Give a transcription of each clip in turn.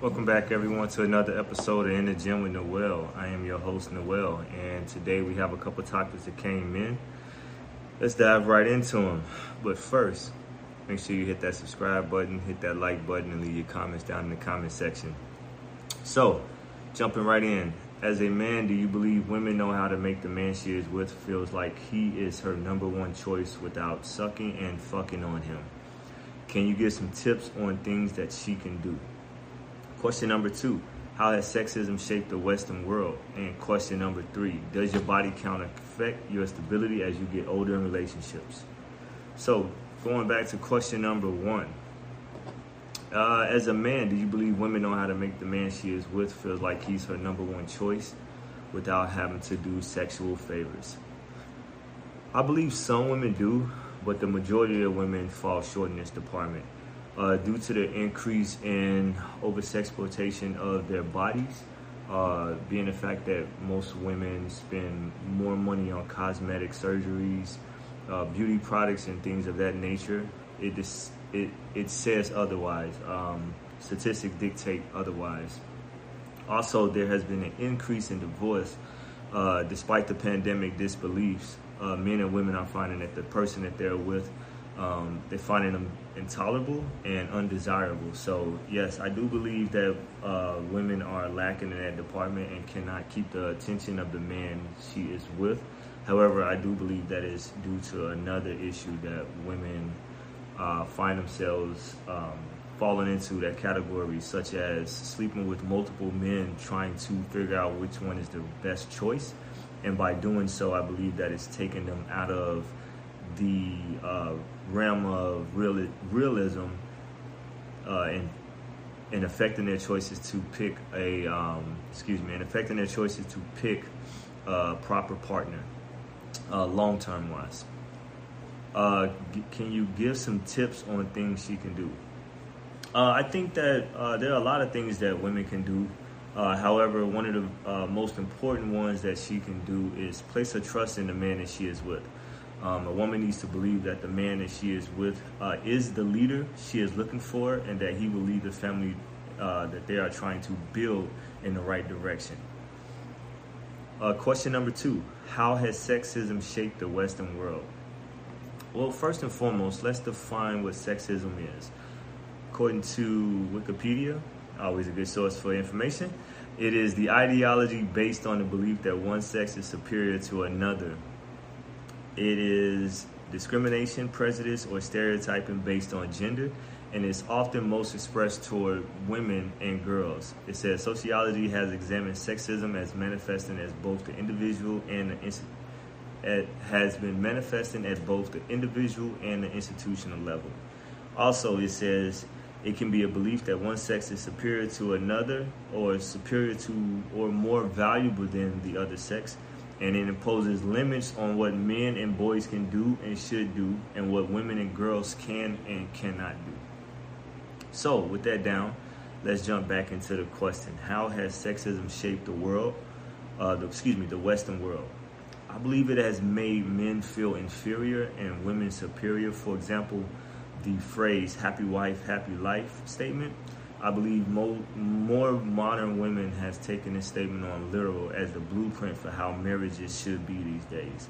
Welcome back, everyone, to another episode of In the Gym with Noel. I am your host, Noel, and today we have a couple topics that came in. Let's dive right into them. But first, make sure you hit that subscribe button, hit that like button, and leave your comments down in the comment section. So, jumping right in. As a man, do you believe women know how to make the man she is with feels like he is her number one choice without sucking and fucking on him? Can you give some tips on things that she can do? Question number two How has sexism shaped the Western world? And question number three Does your body count affect your stability as you get older in relationships? So, going back to question number one. Uh, as a man, do you believe women know how to make the man she is with feel like he's her number one choice without having to do sexual favors? I believe some women do, but the majority of women fall short in this department uh, due to the increase in oversexploitation of their bodies, uh, being the fact that most women spend more money on cosmetic surgeries, uh, beauty products, and things of that nature, it just, it it says otherwise. Um, statistics dictate otherwise. Also, there has been an increase in divorce, uh, despite the pandemic disbeliefs. Uh, men and women are finding that the person that they're with um, they're finding them intolerable and undesirable. So yes, I do believe that uh, women are lacking in that department and cannot keep the attention of the man she is with. However, I do believe that is due to another issue that women uh, find themselves um, falling into that category, such as sleeping with multiple men, trying to figure out which one is the best choice. And by doing so, I believe that it's taking them out of the uh, realm of real, realism uh, and and affecting their choices to pick a um, excuse me and affecting their choices to pick a proper partner uh, long term wise. Uh, g- can you give some tips on things she can do? Uh, I think that uh, there are a lot of things that women can do. Uh, however, one of the uh, most important ones that she can do is place her trust in the man that she is with. Um, a woman needs to believe that the man that she is with uh, is the leader she is looking for and that he will lead the family uh, that they are trying to build in the right direction. Uh, question number two How has sexism shaped the Western world? Well, first and foremost, let's define what sexism is. According to Wikipedia, always a good source for information, it is the ideology based on the belief that one sex is superior to another it is discrimination, prejudice, or stereotyping based on gender, and it's often most expressed toward women and girls. It says sociology has examined sexism as manifesting as both the individual and the institution. It has been manifesting at both the individual and the institutional level. Also, it says it can be a belief that one sex is superior to another or superior to or more valuable than the other sex and it imposes limits on what men and boys can do and should do and what women and girls can and cannot do. So, with that down, let's jump back into the question How has sexism shaped the world? Uh, the, excuse me, the Western world. I believe it has made men feel inferior and women superior. For example, the phrase happy wife, happy life statement I believe mo- more modern women has taken this statement on literal as the blueprint for how marriages should be these days.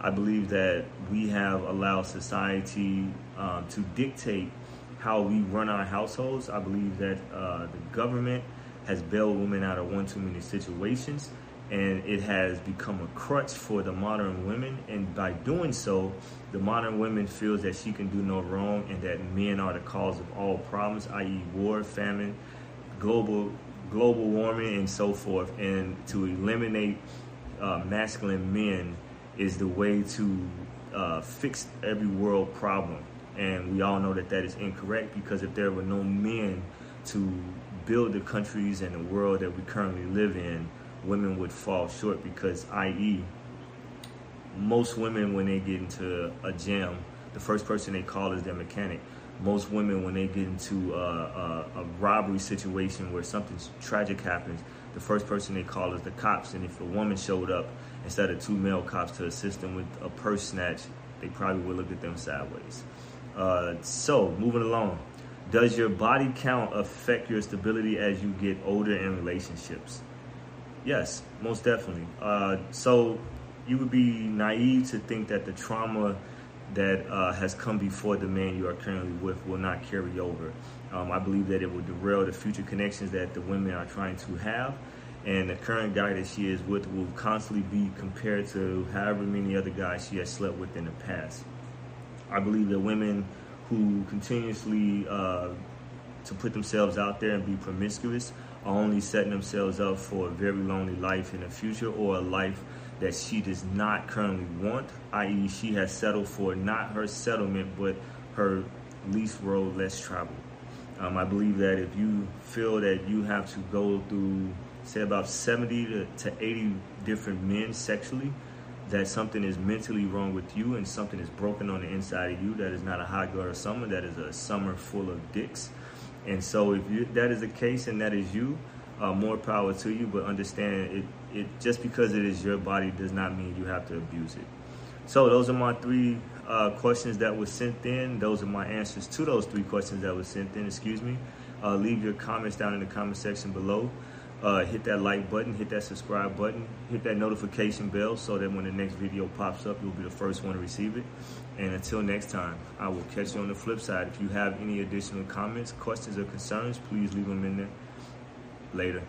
I believe that we have allowed society um, to dictate how we run our households. I believe that uh, the government has bailed women out of one too many situations and it has become a crutch for the modern women. And by doing so the modern woman feels that she can do no wrong and that men are the cause of all problems i.e war famine global global warming and so forth. And to eliminate uh, masculine men is the way to uh, fix every world problem. And we all know that that is incorrect because if there were no men to build the countries and the world that we currently live in women would fall short because, i.e., most women, when they get into a jam, the first person they call is their mechanic. Most women, when they get into a, a, a robbery situation where something tragic happens, the first person they call is the cops. And if a woman showed up instead of two male cops to assist them with a purse snatch, they probably would look at them sideways. Uh, so, moving along. Does your body count affect your stability as you get older in relationships? Yes, most definitely. Uh, so you would be naive to think that the trauma that uh, has come before the man you are currently with will not carry over. Um, I believe that it will derail the future connections that the women are trying to have. And the current guy that she is with will constantly be compared to however many other guys she has slept with in the past. I believe that women who continuously uh, to put themselves out there and be promiscuous are only setting themselves up for a very lonely life in the future or a life that she does not currently want, i.e., she has settled for not her settlement but her least road less traveled. Um, I believe that if you feel that you have to go through, say, about 70 to, to 80 different men sexually, that something is mentally wrong with you and something is broken on the inside of you. That is not a hot girl summer. That is a summer full of dicks. And so, if you, that is the case and that is you, uh, more power to you. But understand it, it just because it is your body does not mean you have to abuse it. So those are my three uh, questions that were sent in. Those are my answers to those three questions that were sent in. Excuse me. Uh, leave your comments down in the comment section below. Uh, hit that like button, hit that subscribe button, hit that notification bell so that when the next video pops up, you'll be the first one to receive it. And until next time, I will catch you on the flip side. If you have any additional comments, questions, or concerns, please leave them in there. Later.